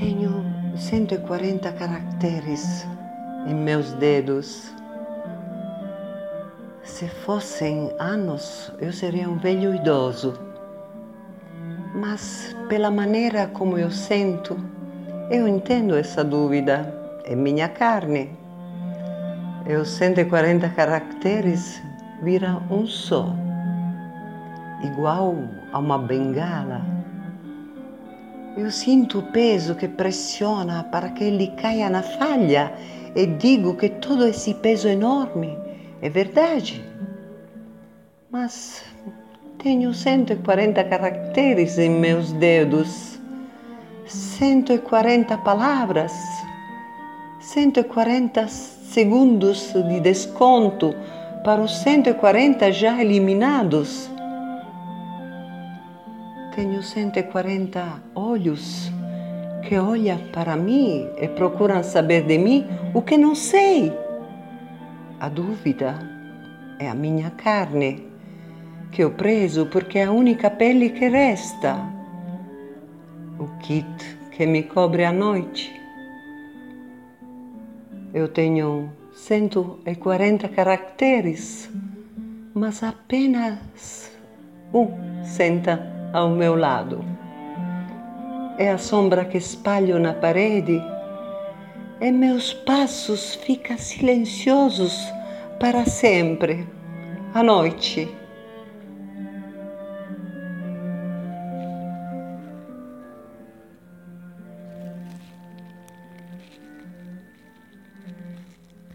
Tenho 140 caracteres em meus dedos. Se fossem anos, eu seria um velho idoso. Mas, pela maneira como eu sinto, eu entendo essa dúvida. É minha carne. Os 140 caracteres viram um só, igual a uma bengala. Eu sinto o peso que pressiona para que ele caia na falha e digo que todo esse peso enorme é verdade. Mas tenho 140 caracteres em meus dedos, 140 palavras, 140 segundos de desconto para os 140 já eliminados. Tenho 140 olhos que olham para mim e procuram saber de mim o que não sei. A dúvida é a minha carne, que eu preso porque é a única pele que resta. O kit que me cobre a noite. Eu tenho 140 caracteres, mas apenas um senta ao meu lado. É a sombra que espalho na parede e meus passos ficam silenciosos para sempre, à noite.